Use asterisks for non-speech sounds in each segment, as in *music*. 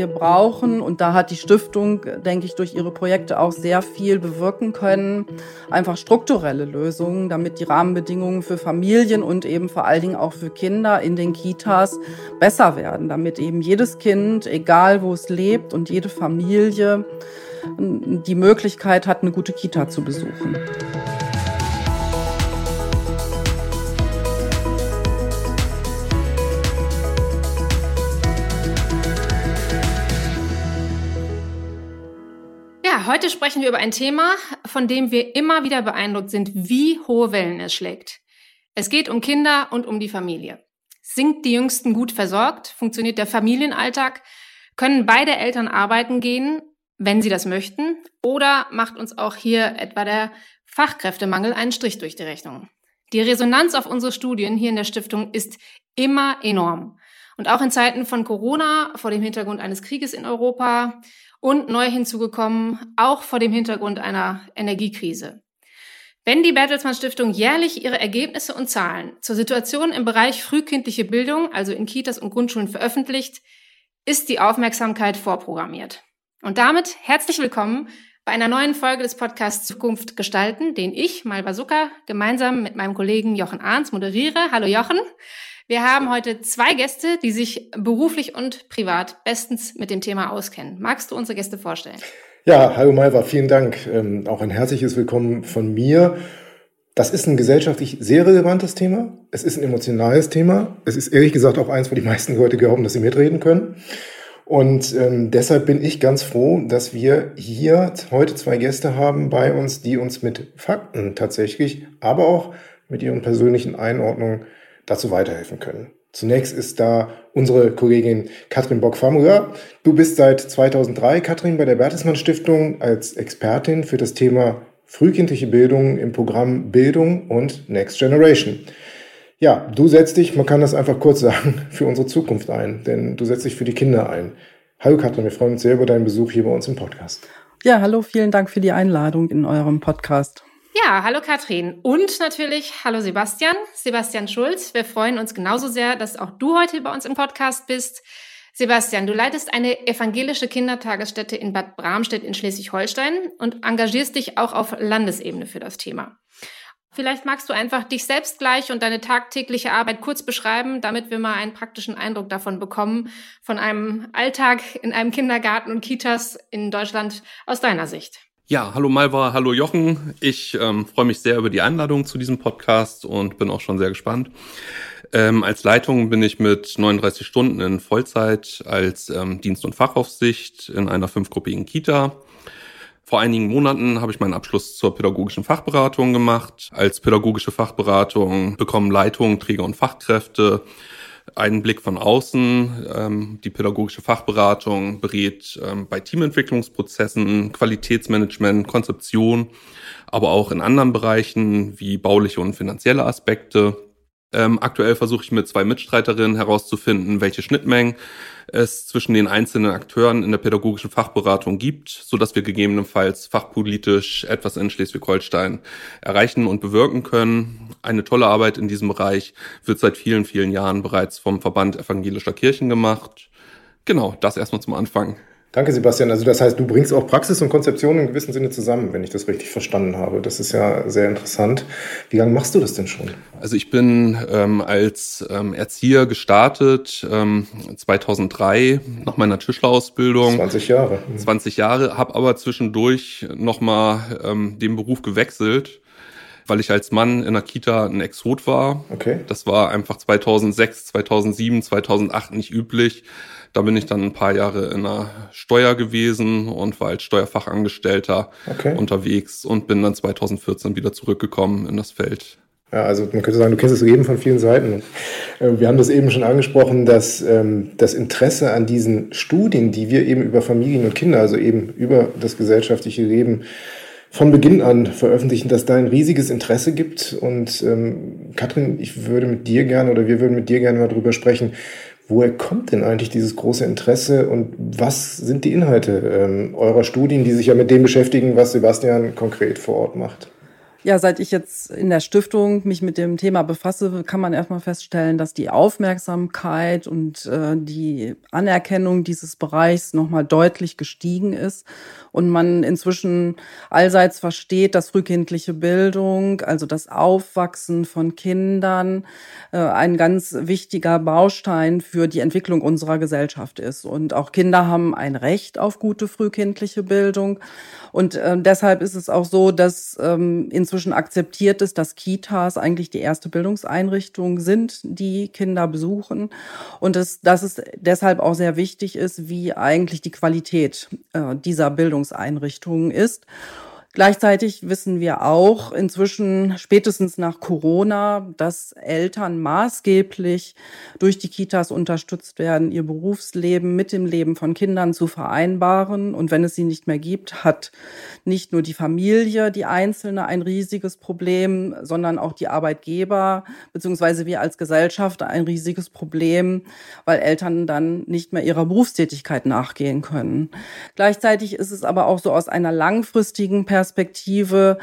wir brauchen, und da hat die Stiftung, denke ich, durch ihre Projekte auch sehr viel bewirken können, einfach strukturelle Lösungen, damit die Rahmenbedingungen für Familien und eben vor allen Dingen auch für Kinder in den Kitas besser werden, damit eben jedes Kind, egal wo es lebt und jede Familie die Möglichkeit hat, eine gute Kita zu besuchen. Heute sprechen wir über ein Thema, von dem wir immer wieder beeindruckt sind, wie hohe Wellen es schlägt. Es geht um Kinder und um die Familie. Sind die Jüngsten gut versorgt? Funktioniert der Familienalltag? Können beide Eltern arbeiten gehen, wenn sie das möchten? Oder macht uns auch hier etwa der Fachkräftemangel einen Strich durch die Rechnung? Die Resonanz auf unsere Studien hier in der Stiftung ist immer enorm. Und auch in Zeiten von Corona, vor dem Hintergrund eines Krieges in Europa und neu hinzugekommen, auch vor dem Hintergrund einer Energiekrise. Wenn die Bertelsmann Stiftung jährlich ihre Ergebnisse und Zahlen zur Situation im Bereich frühkindliche Bildung, also in Kitas und Grundschulen veröffentlicht, ist die Aufmerksamkeit vorprogrammiert. Und damit herzlich willkommen bei einer neuen Folge des Podcasts Zukunft gestalten, den ich, Malva Zucker, gemeinsam mit meinem Kollegen Jochen Arns moderiere. Hallo Jochen. Wir haben heute zwei Gäste, die sich beruflich und privat bestens mit dem Thema auskennen. Magst du unsere Gäste vorstellen? Ja, hallo Malva, vielen Dank. Ähm, auch ein herzliches Willkommen von mir. Das ist ein gesellschaftlich sehr relevantes Thema. Es ist ein emotionales Thema. Es ist ehrlich gesagt auch eins, wo die meisten Leute glauben, dass sie mitreden können. Und ähm, deshalb bin ich ganz froh, dass wir hier heute zwei Gäste haben bei uns, die uns mit Fakten tatsächlich, aber auch mit ihren persönlichen Einordnungen dazu weiterhelfen können. Zunächst ist da unsere Kollegin Katrin Bock-Famröhr. Du bist seit 2003, Katrin, bei der Bertelsmann Stiftung als Expertin für das Thema frühkindliche Bildung im Programm Bildung und Next Generation. Ja, du setzt dich, man kann das einfach kurz sagen, *laughs* für unsere Zukunft ein, denn du setzt dich für die Kinder ein. Hallo Katrin, wir freuen uns sehr über deinen Besuch hier bei uns im Podcast. Ja, hallo, vielen Dank für die Einladung in eurem Podcast. Ja, hallo Katrin und natürlich hallo Sebastian, Sebastian Schulz. Wir freuen uns genauso sehr, dass auch du heute bei uns im Podcast bist. Sebastian, du leitest eine evangelische Kindertagesstätte in Bad Bramstedt in Schleswig-Holstein und engagierst dich auch auf Landesebene für das Thema. Vielleicht magst du einfach dich selbst gleich und deine tagtägliche Arbeit kurz beschreiben, damit wir mal einen praktischen Eindruck davon bekommen, von einem Alltag in einem Kindergarten und Kitas in Deutschland aus deiner Sicht. Ja, hallo Malva, hallo Jochen. Ich ähm, freue mich sehr über die Einladung zu diesem Podcast und bin auch schon sehr gespannt. Ähm, als Leitung bin ich mit 39 Stunden in Vollzeit als ähm, Dienst- und Fachaufsicht in einer fünfgruppigen Kita. Vor einigen Monaten habe ich meinen Abschluss zur pädagogischen Fachberatung gemacht. Als pädagogische Fachberatung bekommen Leitung, Träger und Fachkräfte einen Blick von außen. Ähm, die pädagogische Fachberatung berät ähm, bei Teamentwicklungsprozessen, Qualitätsmanagement, Konzeption, aber auch in anderen Bereichen wie bauliche und finanzielle Aspekte. Ähm, aktuell versuche ich mit zwei Mitstreiterinnen herauszufinden, welche Schnittmengen es zwischen den einzelnen Akteuren in der pädagogischen Fachberatung gibt, so dass wir gegebenenfalls fachpolitisch etwas in Schleswig-Holstein erreichen und bewirken können. Eine tolle Arbeit in diesem Bereich wird seit vielen, vielen Jahren bereits vom Verband evangelischer Kirchen gemacht. Genau, das erstmal zum Anfang. Danke, Sebastian. Also das heißt, du bringst auch Praxis und Konzeption in gewissem Sinne zusammen, wenn ich das richtig verstanden habe. Das ist ja sehr interessant. Wie lange machst du das denn schon? Also ich bin ähm, als ähm, Erzieher gestartet ähm, 2003 nach meiner Tischlerausbildung. 20 Jahre. 20 Jahre, habe aber zwischendurch nochmal ähm, den Beruf gewechselt weil ich als Mann in der Kita ein Exot war. Okay. Das war einfach 2006, 2007, 2008 nicht üblich. Da bin ich dann ein paar Jahre in der Steuer gewesen und war als Steuerfachangestellter okay. unterwegs und bin dann 2014 wieder zurückgekommen in das Feld. Ja, also man könnte sagen, du kennst das Leben von vielen Seiten. Äh, wir haben das eben schon angesprochen, dass ähm, das Interesse an diesen Studien, die wir eben über Familien und Kinder, also eben über das gesellschaftliche Leben von Beginn an veröffentlichen, dass da ein riesiges Interesse gibt. Und ähm, Katrin, ich würde mit dir gerne oder wir würden mit dir gerne mal drüber sprechen, Woher kommt denn eigentlich dieses große Interesse und was sind die Inhalte ähm, eurer Studien, die sich ja mit dem beschäftigen, was Sebastian konkret vor Ort macht? Ja, seit ich jetzt in der Stiftung mich mit dem Thema befasse, kann man erstmal feststellen, dass die Aufmerksamkeit und äh, die Anerkennung dieses Bereichs nochmal deutlich gestiegen ist und man inzwischen allseits versteht, dass frühkindliche Bildung, also das Aufwachsen von Kindern, äh, ein ganz wichtiger Baustein für die Entwicklung unserer Gesellschaft ist. Und auch Kinder haben ein Recht auf gute frühkindliche Bildung. Und äh, deshalb ist es auch so, dass ähm, inzwischen akzeptiert ist, dass Kitas eigentlich die erste Bildungseinrichtung sind, die Kinder besuchen. Und dass, dass es deshalb auch sehr wichtig ist, wie eigentlich die Qualität äh, dieser Bildungseinrichtungen ist. Gleichzeitig wissen wir auch inzwischen spätestens nach Corona, dass Eltern maßgeblich durch die Kitas unterstützt werden, ihr Berufsleben mit dem Leben von Kindern zu vereinbaren. Und wenn es sie nicht mehr gibt, hat nicht nur die Familie, die Einzelne ein riesiges Problem, sondern auch die Arbeitgeber beziehungsweise wir als Gesellschaft ein riesiges Problem, weil Eltern dann nicht mehr ihrer Berufstätigkeit nachgehen können. Gleichzeitig ist es aber auch so aus einer langfristigen Perspektive, Perspektive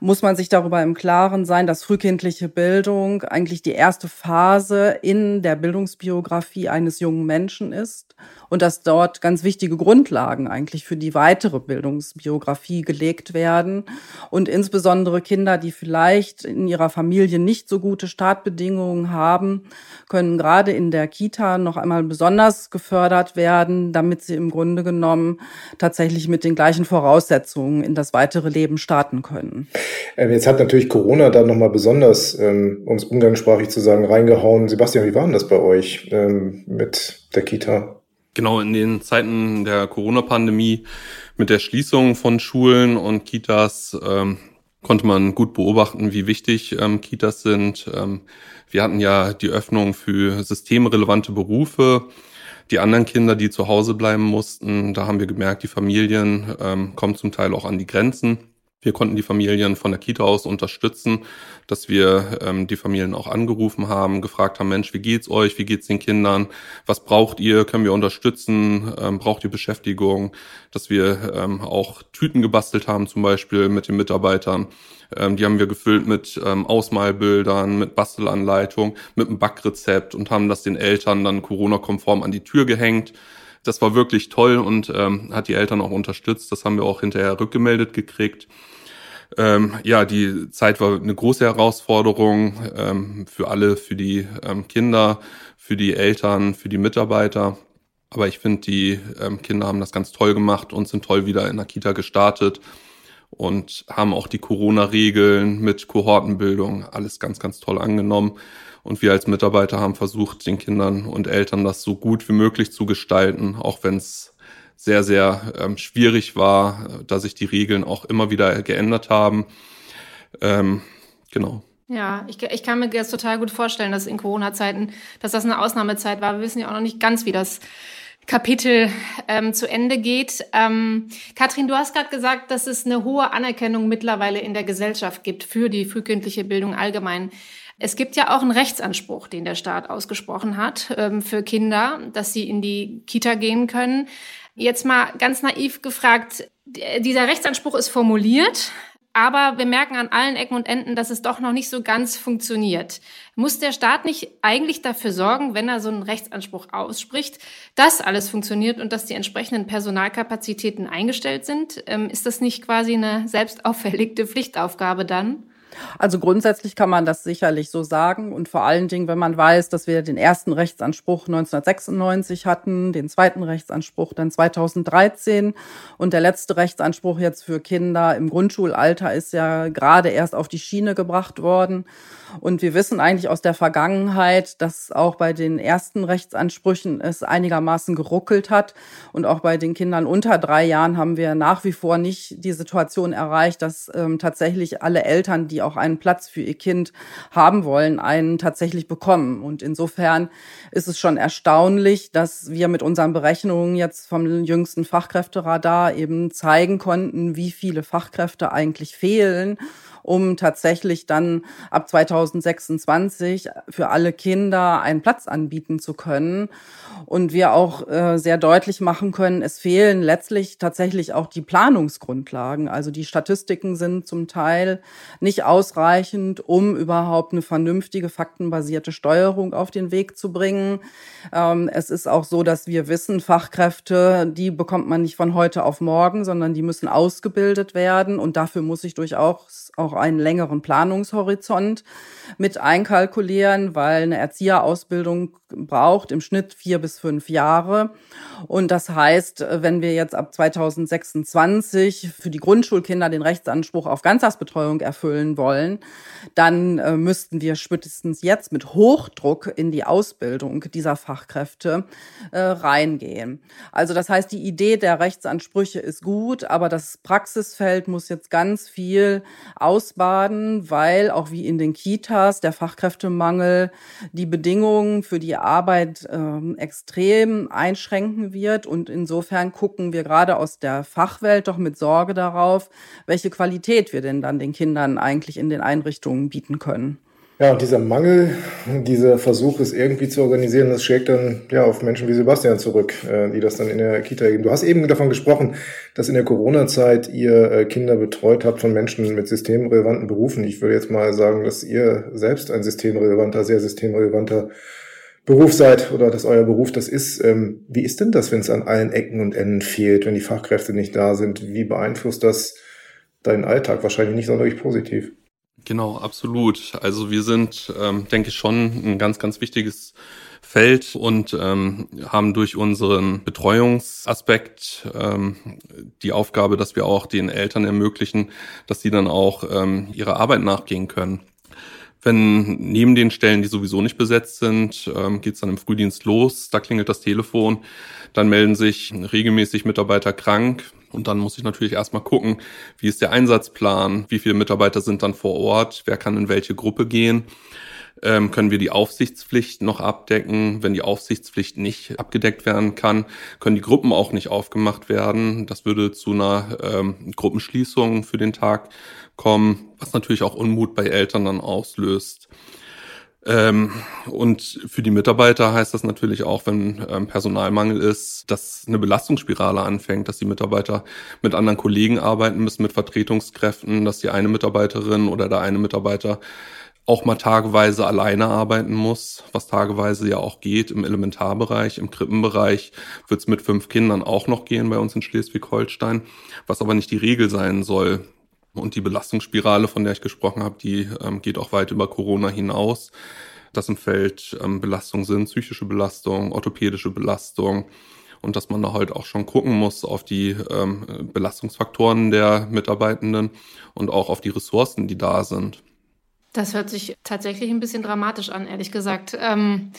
muss man sich darüber im Klaren sein, dass frühkindliche Bildung eigentlich die erste Phase in der Bildungsbiografie eines jungen Menschen ist und dass dort ganz wichtige Grundlagen eigentlich für die weitere Bildungsbiografie gelegt werden. Und insbesondere Kinder, die vielleicht in ihrer Familie nicht so gute Startbedingungen haben, können gerade in der Kita noch einmal besonders gefördert werden, damit sie im Grunde genommen tatsächlich mit den gleichen Voraussetzungen in das weitere Leben starten können. Ähm, jetzt hat natürlich Corona da nochmal besonders, ähm, um es umgangssprachig zu sagen, reingehauen. Sebastian, wie war denn das bei euch ähm, mit der Kita? Genau, in den Zeiten der Corona-Pandemie mit der Schließung von Schulen und Kitas ähm, konnte man gut beobachten, wie wichtig ähm, Kitas sind. Ähm, wir hatten ja die Öffnung für systemrelevante Berufe. Die anderen Kinder, die zu Hause bleiben mussten, da haben wir gemerkt, die Familien ähm, kommen zum Teil auch an die Grenzen. Wir konnten die Familien von der Kita aus unterstützen, dass wir ähm, die Familien auch angerufen haben, gefragt haben, Mensch, wie geht's euch? Wie geht's den Kindern? Was braucht ihr? Können wir unterstützen? Ähm, braucht ihr Beschäftigung? Dass wir ähm, auch Tüten gebastelt haben, zum Beispiel mit den Mitarbeitern. Ähm, die haben wir gefüllt mit ähm, Ausmalbildern, mit Bastelanleitung, mit einem Backrezept und haben das den Eltern dann Corona-konform an die Tür gehängt. Das war wirklich toll und ähm, hat die Eltern auch unterstützt. Das haben wir auch hinterher rückgemeldet gekriegt. Ähm, ja, die Zeit war eine große Herausforderung ähm, für alle, für die ähm, Kinder, für die Eltern, für die Mitarbeiter. Aber ich finde, die ähm, Kinder haben das ganz toll gemacht und sind toll wieder in der Kita gestartet und haben auch die Corona-Regeln mit Kohortenbildung alles ganz, ganz toll angenommen. Und wir als Mitarbeiter haben versucht, den Kindern und Eltern das so gut wie möglich zu gestalten, auch wenn es sehr, sehr ähm, schwierig war, da sich die Regeln auch immer wieder geändert haben. Ähm, genau. Ja, ich, ich kann mir das total gut vorstellen, dass in Corona-Zeiten, dass das eine Ausnahmezeit war. Wir wissen ja auch noch nicht ganz, wie das Kapitel ähm, zu Ende geht. Ähm, Katrin, du hast gerade gesagt, dass es eine hohe Anerkennung mittlerweile in der Gesellschaft gibt für die frühkindliche Bildung allgemein. Es gibt ja auch einen Rechtsanspruch, den der Staat ausgesprochen hat ähm, für Kinder, dass sie in die Kita gehen können. Jetzt mal ganz naiv gefragt, dieser Rechtsanspruch ist formuliert, aber wir merken an allen Ecken und Enden, dass es doch noch nicht so ganz funktioniert. Muss der Staat nicht eigentlich dafür sorgen, wenn er so einen Rechtsanspruch ausspricht, dass alles funktioniert und dass die entsprechenden Personalkapazitäten eingestellt sind? Ähm, ist das nicht quasi eine selbst auferlegte Pflichtaufgabe dann? Also grundsätzlich kann man das sicherlich so sagen und vor allen Dingen, wenn man weiß, dass wir den ersten Rechtsanspruch 1996 hatten, den zweiten Rechtsanspruch dann 2013 und der letzte Rechtsanspruch jetzt für Kinder im Grundschulalter ist ja gerade erst auf die Schiene gebracht worden. Und wir wissen eigentlich aus der Vergangenheit, dass auch bei den ersten Rechtsansprüchen es einigermaßen geruckelt hat. Und auch bei den Kindern unter drei Jahren haben wir nach wie vor nicht die Situation erreicht, dass ähm, tatsächlich alle Eltern, die auch einen Platz für ihr Kind haben wollen, einen tatsächlich bekommen. Und insofern ist es schon erstaunlich, dass wir mit unseren Berechnungen jetzt vom jüngsten Fachkräfteradar eben zeigen konnten, wie viele Fachkräfte eigentlich fehlen um tatsächlich dann ab 2026 für alle Kinder einen Platz anbieten zu können. Und wir auch äh, sehr deutlich machen können, es fehlen letztlich tatsächlich auch die Planungsgrundlagen. Also die Statistiken sind zum Teil nicht ausreichend, um überhaupt eine vernünftige, faktenbasierte Steuerung auf den Weg zu bringen. Ähm, es ist auch so, dass wir wissen, Fachkräfte, die bekommt man nicht von heute auf morgen, sondern die müssen ausgebildet werden. Und dafür muss ich durchaus auch einen längeren Planungshorizont mit einkalkulieren, weil eine Erzieherausbildung braucht im Schnitt vier bis fünf Jahre. Und das heißt, wenn wir jetzt ab 2026 für die Grundschulkinder den Rechtsanspruch auf Ganztagsbetreuung erfüllen wollen, dann äh, müssten wir spätestens jetzt mit Hochdruck in die Ausbildung dieser Fachkräfte äh, reingehen. Also das heißt, die Idee der Rechtsansprüche ist gut, aber das Praxisfeld muss jetzt ganz viel ausbaden, weil auch wie in den Kitas der Fachkräftemangel die Bedingungen für die Arbeit äh, extrem einschränken wird. Und insofern gucken wir gerade aus der Fachwelt doch mit Sorge darauf, welche Qualität wir denn dann den Kindern eigentlich in den Einrichtungen bieten können. Ja, und dieser Mangel, dieser Versuch, es irgendwie zu organisieren, das schlägt dann ja auf Menschen wie Sebastian zurück, äh, die das dann in der Kita geben. Du hast eben davon gesprochen, dass in der Corona-Zeit ihr äh, Kinder betreut habt von Menschen mit systemrelevanten Berufen. Ich würde jetzt mal sagen, dass ihr selbst ein systemrelevanter, sehr systemrelevanter Beruf seid oder dass euer Beruf das ist. Ähm, wie ist denn das, wenn es an allen Ecken und Enden fehlt, wenn die Fachkräfte nicht da sind? Wie beeinflusst das deinen Alltag? Wahrscheinlich nicht sonderlich positiv. Genau, absolut. Also wir sind, ähm, denke ich, schon ein ganz, ganz wichtiges Feld und ähm, haben durch unseren Betreuungsaspekt ähm, die Aufgabe, dass wir auch den Eltern ermöglichen, dass sie dann auch ähm, ihrer Arbeit nachgehen können. Wenn neben den Stellen, die sowieso nicht besetzt sind, ähm, geht es dann im Frühdienst los, da klingelt das Telefon, dann melden sich regelmäßig Mitarbeiter krank, und dann muss ich natürlich erstmal gucken, wie ist der Einsatzplan, wie viele Mitarbeiter sind dann vor Ort, wer kann in welche Gruppe gehen. Ähm, können wir die Aufsichtspflicht noch abdecken? Wenn die Aufsichtspflicht nicht abgedeckt werden kann, können die Gruppen auch nicht aufgemacht werden. Das würde zu einer ähm, Gruppenschließung für den Tag kommen, was natürlich auch Unmut bei Eltern dann auslöst. Ähm, und für die Mitarbeiter heißt das natürlich auch, wenn ähm, Personalmangel ist, dass eine Belastungsspirale anfängt, dass die Mitarbeiter mit anderen Kollegen arbeiten müssen, mit Vertretungskräften, dass die eine Mitarbeiterin oder der eine Mitarbeiter auch mal tageweise alleine arbeiten muss, was tageweise ja auch geht im Elementarbereich, im Krippenbereich wird es mit fünf Kindern auch noch gehen bei uns in Schleswig-Holstein, was aber nicht die Regel sein soll. Und die Belastungsspirale, von der ich gesprochen habe, die ähm, geht auch weit über Corona hinaus. Das im Feld ähm, Belastung sind psychische Belastung, orthopädische Belastung und dass man da halt auch schon gucken muss auf die ähm, Belastungsfaktoren der Mitarbeitenden und auch auf die Ressourcen, die da sind. Das hört sich tatsächlich ein bisschen dramatisch an, ehrlich gesagt. Ähm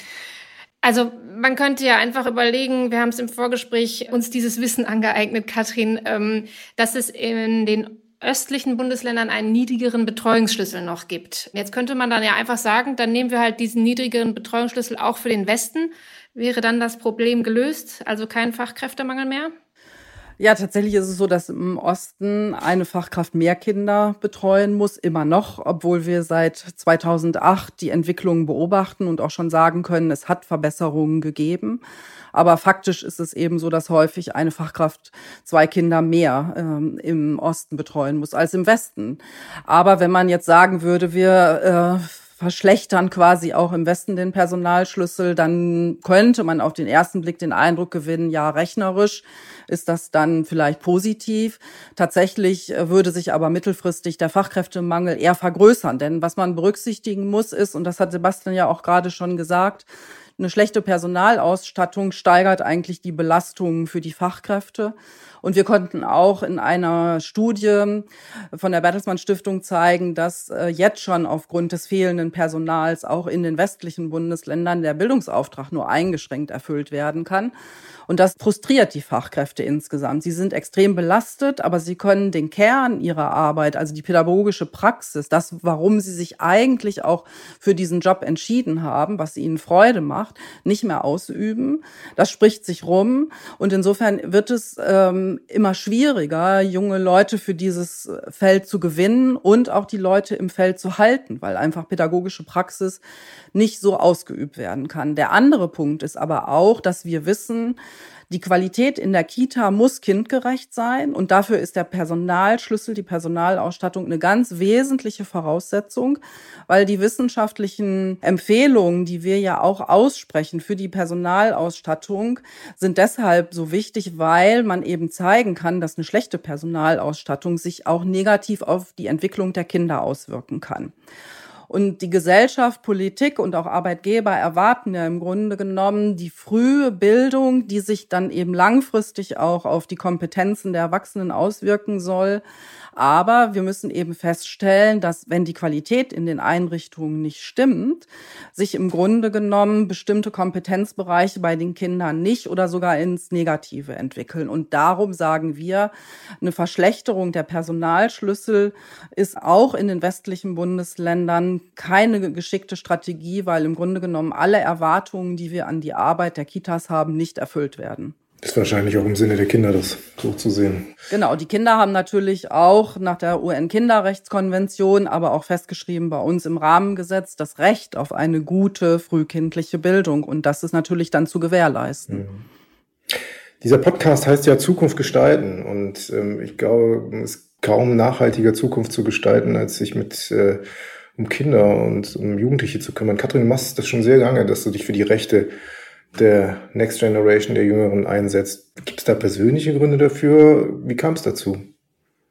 also man könnte ja einfach überlegen, wir haben es im Vorgespräch uns dieses Wissen angeeignet, Katrin, ähm, dass es in den östlichen Bundesländern einen niedrigeren Betreuungsschlüssel noch gibt. Jetzt könnte man dann ja einfach sagen, dann nehmen wir halt diesen niedrigeren Betreuungsschlüssel auch für den Westen. Wäre dann das Problem gelöst, also kein Fachkräftemangel mehr? Ja, tatsächlich ist es so, dass im Osten eine Fachkraft mehr Kinder betreuen muss, immer noch, obwohl wir seit 2008 die Entwicklung beobachten und auch schon sagen können, es hat Verbesserungen gegeben. Aber faktisch ist es eben so, dass häufig eine Fachkraft zwei Kinder mehr ähm, im Osten betreuen muss als im Westen. Aber wenn man jetzt sagen würde, wir äh, verschlechtern quasi auch im Westen den Personalschlüssel, dann könnte man auf den ersten Blick den Eindruck gewinnen, ja, rechnerisch ist das dann vielleicht positiv. Tatsächlich äh, würde sich aber mittelfristig der Fachkräftemangel eher vergrößern. Denn was man berücksichtigen muss, ist, und das hat Sebastian ja auch gerade schon gesagt, eine schlechte Personalausstattung steigert eigentlich die Belastungen für die Fachkräfte. Und wir konnten auch in einer Studie von der Bertelsmann Stiftung zeigen, dass äh, jetzt schon aufgrund des fehlenden Personals auch in den westlichen Bundesländern der Bildungsauftrag nur eingeschränkt erfüllt werden kann. Und das frustriert die Fachkräfte insgesamt. Sie sind extrem belastet, aber sie können den Kern ihrer Arbeit, also die pädagogische Praxis, das, warum sie sich eigentlich auch für diesen Job entschieden haben, was ihnen Freude macht, nicht mehr ausüben. Das spricht sich rum. Und insofern wird es ähm, immer schwieriger, junge Leute für dieses Feld zu gewinnen und auch die Leute im Feld zu halten, weil einfach pädagogische Praxis nicht so ausgeübt werden kann. Der andere Punkt ist aber auch, dass wir wissen, die Qualität in der Kita muss kindgerecht sein und dafür ist der Personalschlüssel, die Personalausstattung eine ganz wesentliche Voraussetzung, weil die wissenschaftlichen Empfehlungen, die wir ja auch aussprechen für die Personalausstattung, sind deshalb so wichtig, weil man eben zeigen kann, dass eine schlechte Personalausstattung sich auch negativ auf die Entwicklung der Kinder auswirken kann. Und die Gesellschaft, Politik und auch Arbeitgeber erwarten ja im Grunde genommen die frühe Bildung, die sich dann eben langfristig auch auf die Kompetenzen der Erwachsenen auswirken soll. Aber wir müssen eben feststellen, dass wenn die Qualität in den Einrichtungen nicht stimmt, sich im Grunde genommen bestimmte Kompetenzbereiche bei den Kindern nicht oder sogar ins Negative entwickeln. Und darum sagen wir, eine Verschlechterung der Personalschlüssel ist auch in den westlichen Bundesländern keine geschickte Strategie, weil im Grunde genommen alle Erwartungen, die wir an die Arbeit der Kitas haben, nicht erfüllt werden. Ist wahrscheinlich auch im Sinne der Kinder, das so zu sehen. Genau, die Kinder haben natürlich auch nach der UN-Kinderrechtskonvention, aber auch festgeschrieben bei uns im Rahmengesetz, das Recht auf eine gute frühkindliche Bildung. Und das ist natürlich dann zu gewährleisten. Mhm. Dieser Podcast heißt ja Zukunft gestalten. Und ähm, ich glaube, es ist kaum nachhaltiger Zukunft zu gestalten, als sich mit äh, um Kinder und um Jugendliche zu kümmern. Katrin, du machst das schon sehr lange, dass du dich für die Rechte der Next Generation, der Jüngeren einsetzt. Gibt es da persönliche Gründe dafür? Wie kam es dazu?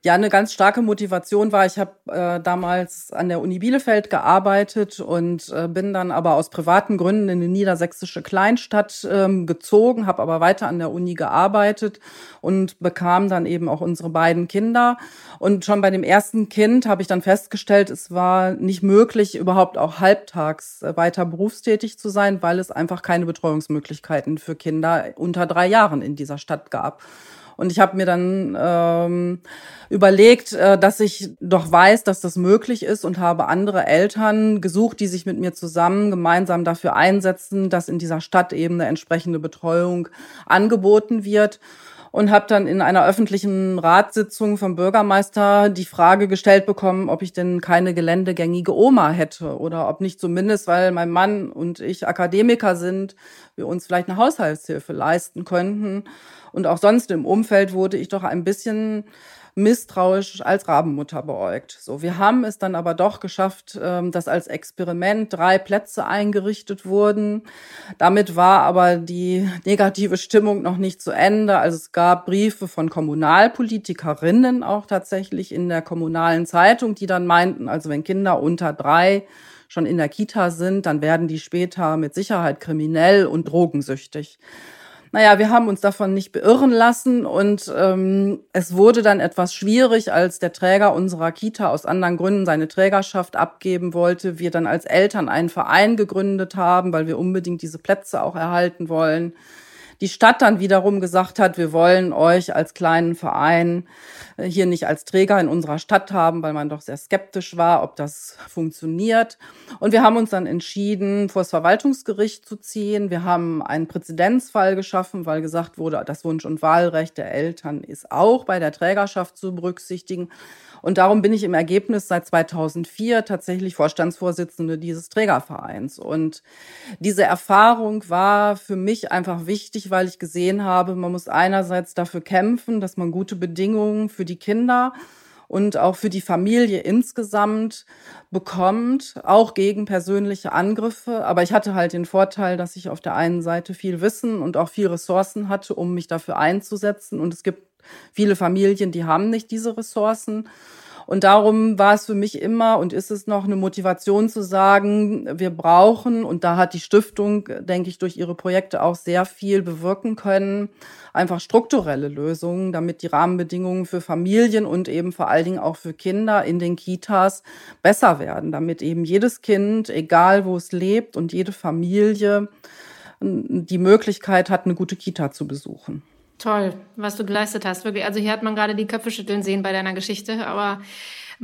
Ja eine ganz starke Motivation war. Ich habe äh, damals an der Uni Bielefeld gearbeitet und äh, bin dann aber aus privaten Gründen in eine niedersächsische Kleinstadt ähm, gezogen, habe aber weiter an der Uni gearbeitet und bekam dann eben auch unsere beiden Kinder. Und schon bei dem ersten Kind habe ich dann festgestellt, es war nicht möglich, überhaupt auch halbtags äh, weiter berufstätig zu sein, weil es einfach keine Betreuungsmöglichkeiten für Kinder unter drei Jahren in dieser Stadt gab. Und ich habe mir dann ähm, überlegt, äh, dass ich doch weiß, dass das möglich ist und habe andere Eltern gesucht, die sich mit mir zusammen gemeinsam dafür einsetzen, dass in dieser Stadt eben eine entsprechende Betreuung angeboten wird und habe dann in einer öffentlichen Ratssitzung vom Bürgermeister die Frage gestellt bekommen, ob ich denn keine geländegängige Oma hätte oder ob nicht zumindest, weil mein Mann und ich Akademiker sind, wir uns vielleicht eine Haushaltshilfe leisten könnten. Und auch sonst im Umfeld wurde ich doch ein bisschen misstrauisch als Rabenmutter beäugt. So, wir haben es dann aber doch geschafft, ähm, dass als Experiment drei Plätze eingerichtet wurden. Damit war aber die negative Stimmung noch nicht zu Ende. Also es gab Briefe von Kommunalpolitikerinnen auch tatsächlich in der kommunalen Zeitung, die dann meinten, also wenn Kinder unter drei schon in der Kita sind, dann werden die später mit Sicherheit kriminell und drogensüchtig. Naja, wir haben uns davon nicht beirren lassen und ähm, es wurde dann etwas schwierig, als der Träger unserer Kita aus anderen Gründen seine Trägerschaft abgeben wollte. Wir dann als Eltern einen Verein gegründet haben, weil wir unbedingt diese Plätze auch erhalten wollen die Stadt dann wiederum gesagt hat, wir wollen euch als kleinen Verein äh, hier nicht als Träger in unserer Stadt haben, weil man doch sehr skeptisch war, ob das funktioniert. Und wir haben uns dann entschieden, vor das Verwaltungsgericht zu ziehen. Wir haben einen Präzedenzfall geschaffen, weil gesagt wurde, das Wunsch- und Wahlrecht der Eltern ist auch bei der Trägerschaft zu berücksichtigen. Und darum bin ich im Ergebnis seit 2004 tatsächlich Vorstandsvorsitzende dieses Trägervereins. Und diese Erfahrung war für mich einfach wichtig, weil ich gesehen habe, man muss einerseits dafür kämpfen, dass man gute Bedingungen für die Kinder und auch für die Familie insgesamt bekommt, auch gegen persönliche Angriffe. Aber ich hatte halt den Vorteil, dass ich auf der einen Seite viel Wissen und auch viel Ressourcen hatte, um mich dafür einzusetzen. Und es gibt Viele Familien, die haben nicht diese Ressourcen. Und darum war es für mich immer und ist es noch eine Motivation zu sagen, wir brauchen, und da hat die Stiftung, denke ich, durch ihre Projekte auch sehr viel bewirken können, einfach strukturelle Lösungen, damit die Rahmenbedingungen für Familien und eben vor allen Dingen auch für Kinder in den Kitas besser werden, damit eben jedes Kind, egal wo es lebt und jede Familie die Möglichkeit hat, eine gute Kita zu besuchen. Toll, was du geleistet hast. Wirklich. Also hier hat man gerade die Köpfe schütteln sehen bei deiner Geschichte. Aber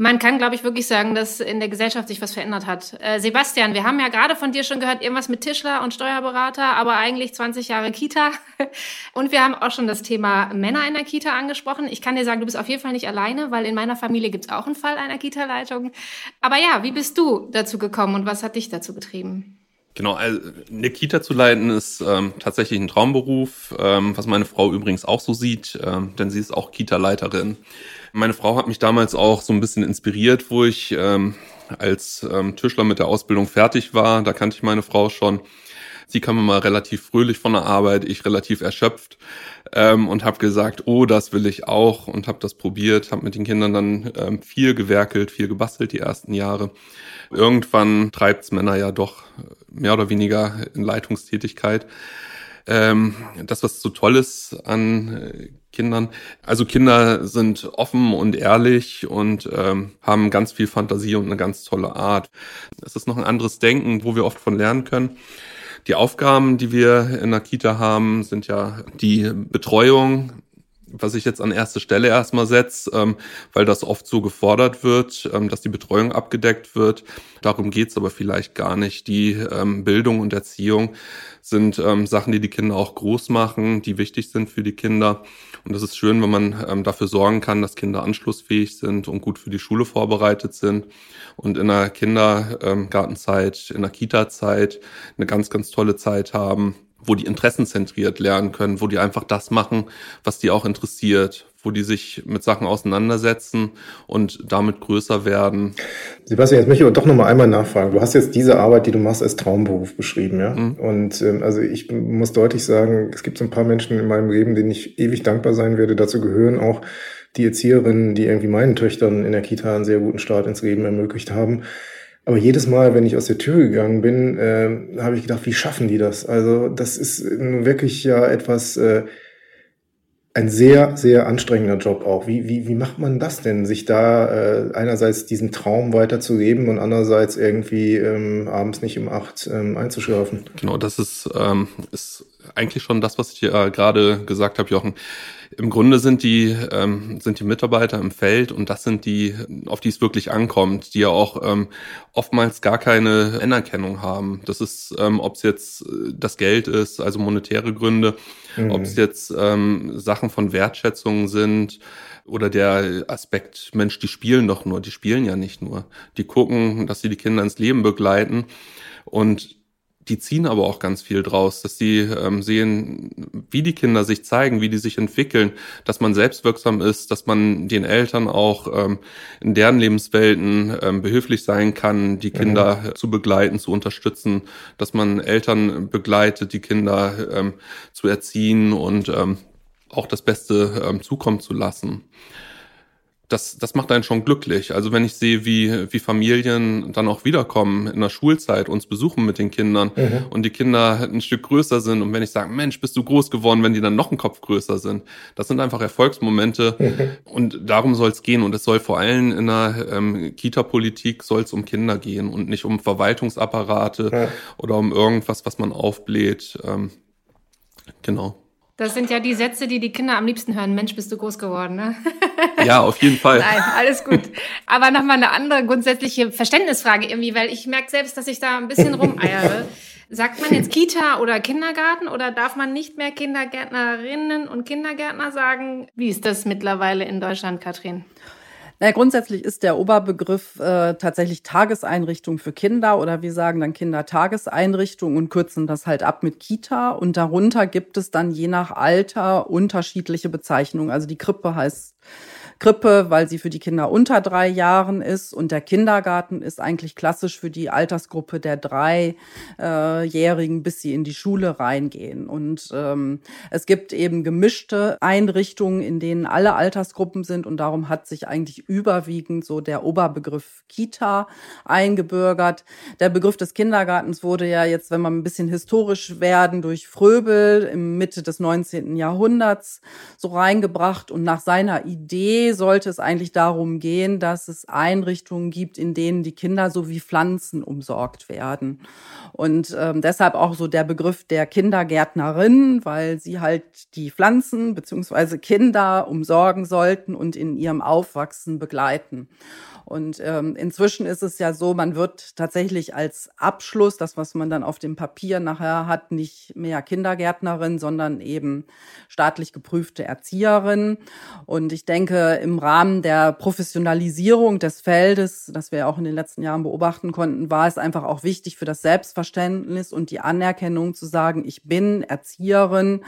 Man kann, glaube ich, wirklich sagen, dass in der Gesellschaft sich was verändert hat. Äh, Sebastian, wir haben ja gerade von dir schon gehört, irgendwas mit Tischler und Steuerberater, aber eigentlich 20 Jahre Kita. *laughs* Und wir haben auch schon das Thema Männer in der Kita angesprochen. Ich kann dir sagen, du bist auf jeden Fall nicht alleine, weil in meiner Familie gibt es auch einen Fall einer Kita-Leitung. Aber ja, wie bist du dazu gekommen und was hat dich dazu getrieben? Genau, also eine Kita zu leiten ist ähm, tatsächlich ein Traumberuf, ähm, was meine Frau übrigens auch so sieht, ähm, denn sie ist auch Kita-Leiterin. Meine Frau hat mich damals auch so ein bisschen inspiriert, wo ich ähm, als ähm, Tischler mit der Ausbildung fertig war. Da kannte ich meine Frau schon. Sie kam immer relativ fröhlich von der Arbeit, ich relativ erschöpft ähm, und habe gesagt, oh, das will ich auch und habe das probiert, habe mit den Kindern dann ähm, viel gewerkelt, viel gebastelt die ersten Jahre. Irgendwann treibt's Männer ja doch mehr oder weniger in Leitungstätigkeit. Ähm, das, was so toll ist an äh, Kindern. Also Kinder sind offen und ehrlich und ähm, haben ganz viel Fantasie und eine ganz tolle Art. Es ist noch ein anderes Denken, wo wir oft von lernen können. Die Aufgaben, die wir in der Kita haben, sind ja die Betreuung, was ich jetzt an erste Stelle erstmal setze, ähm, weil das oft so gefordert wird, ähm, dass die Betreuung abgedeckt wird. Darum geht's aber vielleicht gar nicht. Die ähm, Bildung und Erziehung sind ähm, Sachen, die die Kinder auch groß machen, die wichtig sind für die Kinder. Und es ist schön, wenn man ähm, dafür sorgen kann, dass Kinder anschlussfähig sind und gut für die Schule vorbereitet sind. Und in der Kindergartenzeit, in der Kita-Zeit eine ganz, ganz tolle Zeit haben wo die interessenzentriert lernen können, wo die einfach das machen, was die auch interessiert, wo die sich mit Sachen auseinandersetzen und damit größer werden. Sebastian, jetzt möchte ich doch noch mal einmal nachfragen. Du hast jetzt diese Arbeit, die du machst, als Traumberuf beschrieben, ja? Mhm. Und ähm, also ich muss deutlich sagen, es gibt so ein paar Menschen in meinem Leben, denen ich ewig dankbar sein werde. Dazu gehören auch die Erzieherinnen, die irgendwie meinen Töchtern in der Kita einen sehr guten Start ins Leben ermöglicht haben. Aber jedes Mal, wenn ich aus der Tür gegangen bin, äh, habe ich gedacht, wie schaffen die das? Also das ist nun wirklich ja etwas, äh, ein sehr, sehr anstrengender Job auch. Wie, wie, wie macht man das denn, sich da äh, einerseits diesen Traum weiterzugeben und andererseits irgendwie ähm, abends nicht um acht ähm, einzuschlafen? Genau, das ist, ähm, ist eigentlich schon das, was ich äh, gerade gesagt habe, Jochen. Im Grunde sind die, ähm, sind die Mitarbeiter im Feld und das sind die, auf die es wirklich ankommt, die ja auch ähm, oftmals gar keine Anerkennung haben. Das ist, ähm, ob es jetzt äh, das Geld ist, also monetäre Gründe, mhm. ob es jetzt ähm, Sachen von Wertschätzung sind, oder der Aspekt, Mensch, die spielen doch nur, die spielen ja nicht nur. Die gucken, dass sie die Kinder ins Leben begleiten. Und die ziehen aber auch ganz viel draus, dass sie ähm, sehen, wie die Kinder sich zeigen, wie die sich entwickeln, dass man selbstwirksam ist, dass man den Eltern auch ähm, in deren Lebenswelten ähm, behilflich sein kann, die Kinder mhm. zu begleiten, zu unterstützen, dass man Eltern begleitet, die Kinder ähm, zu erziehen und ähm, auch das Beste ähm, zukommen zu lassen das, das macht einen schon glücklich. Also wenn ich sehe, wie, wie Familien dann auch wiederkommen in der Schulzeit, uns besuchen mit den Kindern mhm. und die Kinder ein Stück größer sind und wenn ich sage, Mensch, bist du groß geworden, wenn die dann noch einen Kopf größer sind. Das sind einfach Erfolgsmomente mhm. und darum soll es gehen und es soll vor allem in der ähm, Kita-Politik soll es um Kinder gehen und nicht um Verwaltungsapparate ja. oder um irgendwas, was man aufbläht. Ähm, genau. Das sind ja die Sätze, die die Kinder am liebsten hören. Mensch, bist du groß geworden, ne? *laughs* Ja, auf jeden Fall. Nein, alles gut. Aber nochmal eine andere grundsätzliche Verständnisfrage irgendwie, weil ich merke selbst, dass ich da ein bisschen rumeiere. *laughs* Sagt man jetzt Kita oder Kindergarten oder darf man nicht mehr Kindergärtnerinnen und Kindergärtner sagen? Wie ist das mittlerweile in Deutschland, Katrin? Naja, grundsätzlich ist der Oberbegriff äh, tatsächlich Tageseinrichtung für Kinder oder wir sagen dann Kindertageseinrichtung und kürzen das halt ab mit Kita. Und darunter gibt es dann je nach Alter unterschiedliche Bezeichnungen. Also die Krippe heißt Krippe, weil sie für die Kinder unter drei Jahren ist und der Kindergarten ist eigentlich klassisch für die Altersgruppe der Dreijährigen, bis sie in die Schule reingehen. Und ähm, es gibt eben gemischte Einrichtungen, in denen alle Altersgruppen sind und darum hat sich eigentlich überwiegend so der Oberbegriff Kita eingebürgert. Der Begriff des Kindergartens wurde ja jetzt, wenn man ein bisschen historisch werden, durch Fröbel im Mitte des 19. Jahrhunderts so reingebracht und nach seiner Idee sollte es eigentlich darum gehen, dass es Einrichtungen gibt, in denen die Kinder so wie Pflanzen umsorgt werden. Und ähm, deshalb auch so der Begriff der Kindergärtnerin, weil sie halt die Pflanzen beziehungsweise Kinder umsorgen sollten und in ihrem Aufwachsen begleiten. Und ähm, inzwischen ist es ja so, man wird tatsächlich als Abschluss, das, was man dann auf dem Papier nachher hat, nicht mehr Kindergärtnerin, sondern eben staatlich geprüfte Erzieherin. Und ich denke, im Rahmen der Professionalisierung des Feldes, das wir auch in den letzten Jahren beobachten konnten, war es einfach auch wichtig für das Selbstverständnis und die Anerkennung zu sagen, ich bin Erzieherin.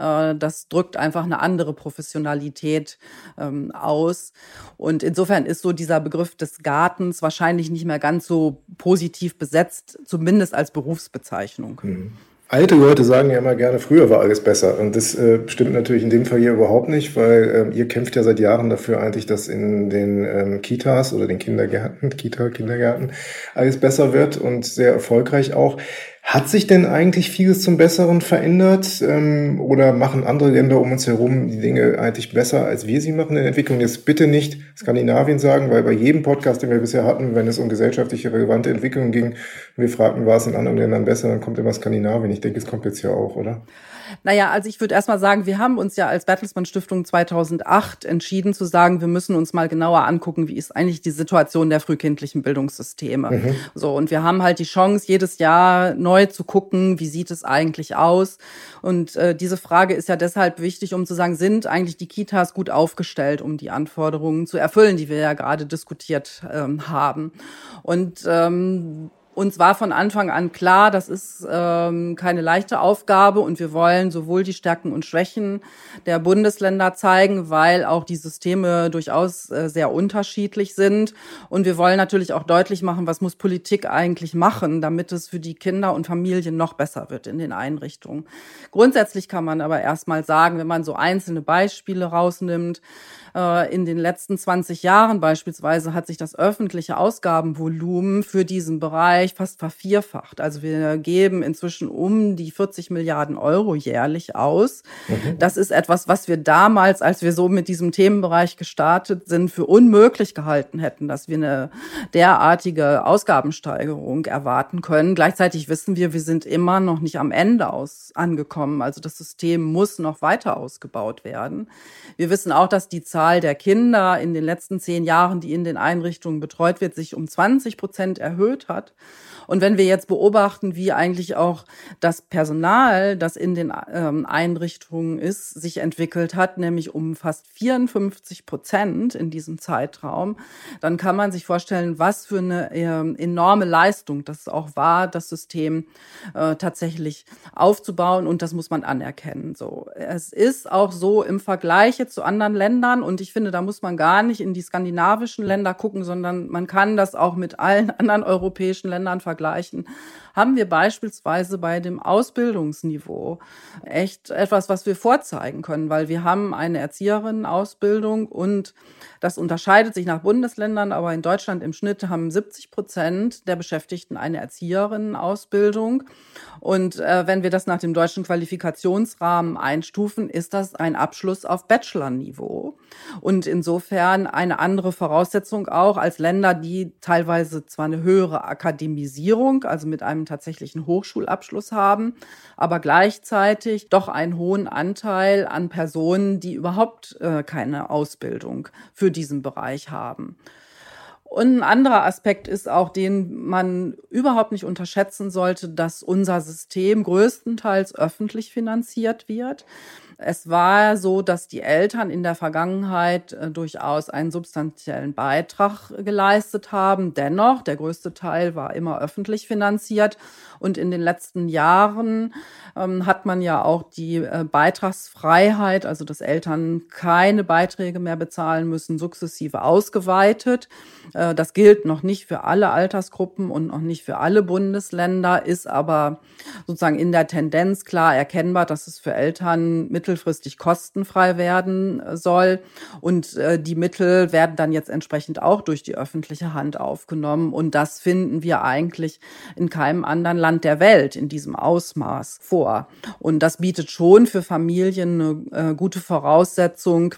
Äh, das drückt einfach eine andere Professionalität ähm, aus. Und insofern ist so dieser Begriff des Gartens wahrscheinlich nicht mehr ganz so positiv besetzt, zumindest als Berufsbezeichnung. Mhm. Alte Leute sagen ja immer gerne, früher war alles besser. Und das äh, stimmt natürlich in dem Fall hier überhaupt nicht, weil äh, ihr kämpft ja seit Jahren dafür eigentlich, dass in den ähm, Kitas oder den Kindergärten, Kita, Kindergärten, alles besser wird und sehr erfolgreich auch. Hat sich denn eigentlich vieles zum Besseren verändert ähm, oder machen andere Länder um uns herum die Dinge eigentlich besser, als wir sie machen in der Entwicklung? Jetzt bitte nicht Skandinavien sagen, weil bei jedem Podcast, den wir bisher hatten, wenn es um gesellschaftliche relevante Entwicklungen ging, wir fragten, war es in anderen Ländern besser, dann kommt immer Skandinavien. Ich denke, es kommt jetzt ja auch, oder? Naja, also ich würde erstmal sagen, wir haben uns ja als Bertelsmann Stiftung 2008 entschieden zu sagen, wir müssen uns mal genauer angucken, wie ist eigentlich die Situation der frühkindlichen Bildungssysteme. Mhm. So, und wir haben halt die Chance, jedes Jahr neu zu gucken, wie sieht es eigentlich aus. Und äh, diese Frage ist ja deshalb wichtig, um zu sagen, sind eigentlich die Kitas gut aufgestellt, um die Anforderungen zu erfüllen, die wir ja gerade diskutiert ähm, haben. Und ähm, uns war von Anfang an klar, das ist ähm, keine leichte Aufgabe und wir wollen sowohl die Stärken und Schwächen der Bundesländer zeigen, weil auch die Systeme durchaus äh, sehr unterschiedlich sind. Und wir wollen natürlich auch deutlich machen, was muss Politik eigentlich machen, damit es für die Kinder und Familien noch besser wird in den Einrichtungen. Grundsätzlich kann man aber erstmal sagen, wenn man so einzelne Beispiele rausnimmt, äh, in den letzten 20 Jahren beispielsweise hat sich das öffentliche Ausgabenvolumen für diesen Bereich fast vervierfacht. Also wir geben inzwischen um die 40 Milliarden Euro jährlich aus. Mhm. Das ist etwas, was wir damals, als wir so mit diesem Themenbereich gestartet sind, für unmöglich gehalten hätten, dass wir eine derartige Ausgabensteigerung erwarten können. Gleichzeitig wissen wir, wir sind immer noch nicht am Ende aus angekommen. Also das System muss noch weiter ausgebaut werden. Wir wissen auch, dass die Zahl der Kinder in den letzten zehn Jahren, die in den Einrichtungen betreut wird, sich um 20 Prozent erhöht hat. Und wenn wir jetzt beobachten, wie eigentlich auch das Personal, das in den ähm, Einrichtungen ist, sich entwickelt hat, nämlich um fast 54 Prozent in diesem Zeitraum, dann kann man sich vorstellen, was für eine äh, enorme Leistung das auch war, das System äh, tatsächlich aufzubauen. Und das muss man anerkennen. So, es ist auch so im Vergleich zu anderen Ländern. Und ich finde, da muss man gar nicht in die skandinavischen Länder gucken, sondern man kann das auch mit allen *laughs* anderen europäischen Ländern vergleichen vergleichen, haben wir beispielsweise bei dem Ausbildungsniveau echt etwas, was wir vorzeigen können, weil wir haben eine Erzieherinnenausbildung und das unterscheidet sich nach Bundesländern, aber in Deutschland im Schnitt haben 70 Prozent der Beschäftigten eine Erzieherinnenausbildung. Und äh, wenn wir das nach dem deutschen Qualifikationsrahmen einstufen, ist das ein Abschluss auf Bachelor-Niveau. Und insofern eine andere Voraussetzung auch als Länder, die teilweise zwar eine höhere Akademisierung, also mit einem tatsächlichen Hochschulabschluss haben, aber gleichzeitig doch einen hohen Anteil an Personen, die überhaupt äh, keine Ausbildung für diesen Bereich haben. Und ein anderer Aspekt ist auch, den man überhaupt nicht unterschätzen sollte, dass unser System größtenteils öffentlich finanziert wird. Es war so, dass die Eltern in der Vergangenheit äh, durchaus einen substanziellen Beitrag geleistet haben. Dennoch, der größte Teil war immer öffentlich finanziert. Und in den letzten Jahren ähm, hat man ja auch die äh, Beitragsfreiheit, also dass Eltern keine Beiträge mehr bezahlen müssen, sukzessive ausgeweitet. Äh, das gilt noch nicht für alle Altersgruppen und noch nicht für alle Bundesländer, ist aber sozusagen in der Tendenz klar erkennbar, dass es für Eltern mittelfristig kostenfrei werden äh, soll. Und äh, die Mittel werden dann jetzt entsprechend auch durch die öffentliche Hand aufgenommen. Und das finden wir eigentlich in keinem anderen Land der Welt in diesem Ausmaß vor. Und das bietet schon für Familien eine äh, gute Voraussetzung,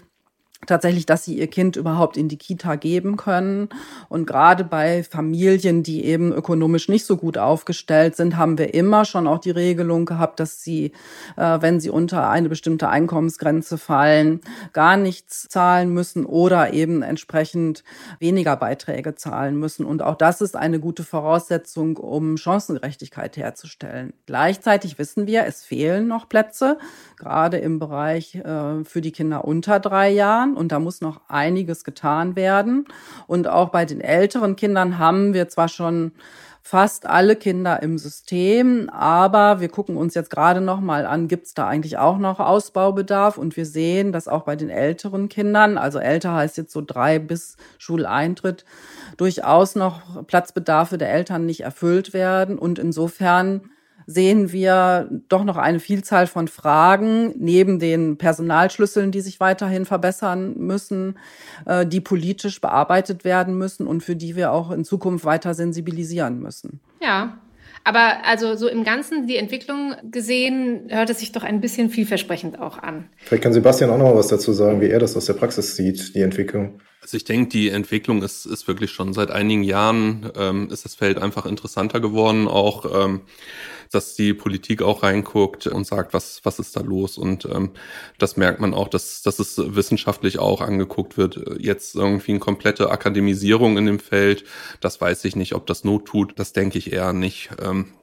tatsächlich, dass sie ihr Kind überhaupt in die Kita geben können. Und gerade bei Familien, die eben ökonomisch nicht so gut aufgestellt sind, haben wir immer schon auch die Regelung gehabt, dass sie, äh, wenn sie unter eine bestimmte Einkommensgrenze fallen, gar nichts zahlen müssen oder eben entsprechend weniger Beiträge zahlen müssen. Und auch das ist eine gute Voraussetzung, um Chancengerechtigkeit herzustellen. Gleichzeitig wissen wir, es fehlen noch Plätze, gerade im Bereich äh, für die Kinder unter drei Jahren. Jahren und da muss noch einiges getan werden. Und auch bei den älteren Kindern haben wir zwar schon fast alle Kinder im System, aber wir gucken uns jetzt gerade noch mal an, gibt es da eigentlich auch noch Ausbaubedarf? Und wir sehen, dass auch bei den älteren Kindern, also älter heißt jetzt so drei bis Schuleintritt, durchaus noch Platzbedarfe der Eltern nicht erfüllt werden. Und insofern sehen wir doch noch eine Vielzahl von Fragen neben den Personalschlüsseln, die sich weiterhin verbessern müssen, äh, die politisch bearbeitet werden müssen und für die wir auch in Zukunft weiter sensibilisieren müssen. Ja, aber also so im Ganzen die Entwicklung gesehen, hört es sich doch ein bisschen vielversprechend auch an. Vielleicht kann Sebastian auch noch mal was dazu sagen, wie er das aus der Praxis sieht, die Entwicklung. Also ich denke, die Entwicklung ist, ist wirklich schon seit einigen Jahren ähm, ist das Feld einfach interessanter geworden, auch ähm, dass die Politik auch reinguckt und sagt, was, was ist da los? Und ähm, das merkt man auch, dass, dass es wissenschaftlich auch angeguckt wird. Jetzt irgendwie eine komplette Akademisierung in dem Feld, das weiß ich nicht, ob das Not tut. Das denke ich eher nicht. Ähm,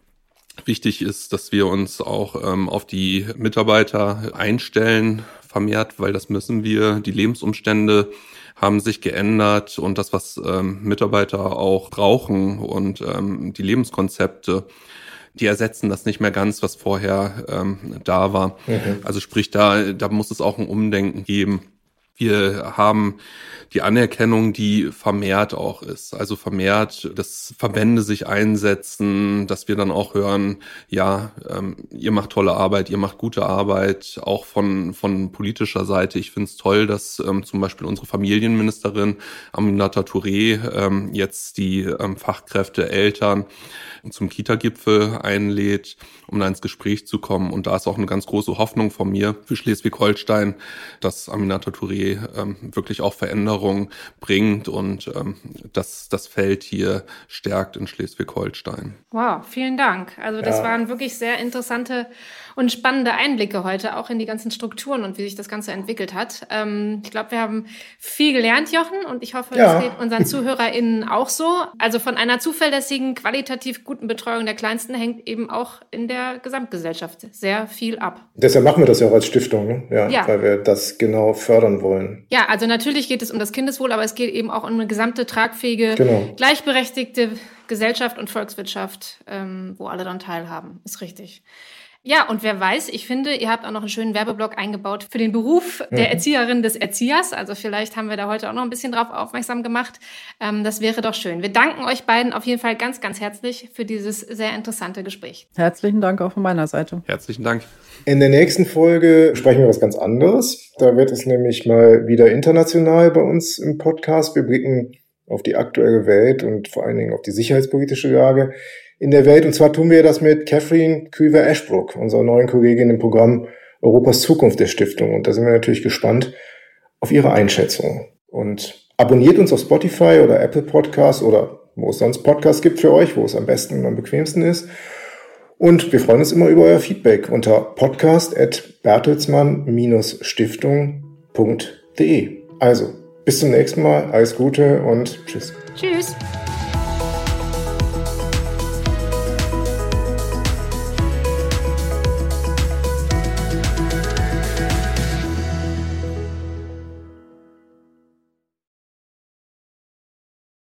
Wichtig ist, dass wir uns auch ähm, auf die Mitarbeiter einstellen, vermehrt, weil das müssen wir. Die Lebensumstände haben sich geändert und das, was ähm, Mitarbeiter auch brauchen und ähm, die Lebenskonzepte, die ersetzen das nicht mehr ganz, was vorher ähm, da war. Mhm. Also sprich, da, da muss es auch ein Umdenken geben. Wir haben die Anerkennung, die vermehrt auch ist. Also vermehrt, dass Verbände sich einsetzen, dass wir dann auch hören, ja, ähm, ihr macht tolle Arbeit, ihr macht gute Arbeit, auch von, von politischer Seite. Ich finde es toll, dass ähm, zum Beispiel unsere Familienministerin Aminata Touré ähm, jetzt die ähm, Fachkräfte, Eltern zum Kita-Gipfel einlädt, um da ins Gespräch zu kommen. Und da ist auch eine ganz große Hoffnung von mir für Schleswig-Holstein, dass Aminata Touré ähm, wirklich auch Veränderungen bringt und ähm, dass das Feld hier stärkt in Schleswig-Holstein. Wow, vielen Dank. Also das ja. waren wirklich sehr interessante und spannende Einblicke heute auch in die ganzen Strukturen und wie sich das Ganze entwickelt hat. Ähm, ich glaube, wir haben viel gelernt, Jochen, und ich hoffe, ja. das geht unseren ZuhörerInnen auch so. Also von einer zuverlässigen, qualitativ guten Betreuung der Kleinsten hängt eben auch in der Gesamtgesellschaft sehr viel ab. Deshalb machen wir das ja auch als Stiftung, ne? ja, ja. weil wir das genau fördern wollen. Ja, also natürlich geht es um das Kindeswohl, aber es geht eben auch um eine gesamte tragfähige, genau. gleichberechtigte Gesellschaft und Volkswirtschaft, ähm, wo alle dann teilhaben. Ist richtig. Ja, und wer weiß, ich finde, ihr habt auch noch einen schönen Werbeblock eingebaut für den Beruf der mhm. Erzieherin des Erziehers. Also vielleicht haben wir da heute auch noch ein bisschen drauf aufmerksam gemacht. Ähm, das wäre doch schön. Wir danken euch beiden auf jeden Fall ganz, ganz herzlich für dieses sehr interessante Gespräch. Herzlichen Dank auch von meiner Seite. Herzlichen Dank. In der nächsten Folge sprechen wir was ganz anderes. Da wird es nämlich mal wieder international bei uns im Podcast. Wir blicken auf die aktuelle Welt und vor allen Dingen auf die sicherheitspolitische Lage in der Welt. Und zwar tun wir das mit Catherine Küver-Ashbrook, unserer neuen Kollegin im Programm Europas Zukunft der Stiftung. Und da sind wir natürlich gespannt auf Ihre Einschätzung. Und abonniert uns auf Spotify oder Apple Podcasts oder wo es sonst Podcasts gibt für euch, wo es am besten und am bequemsten ist. Und wir freuen uns immer über euer Feedback unter podcast.bertelsmann-stiftung.de. Also, bis zum nächsten Mal, alles Gute und tschüss. Tschüss.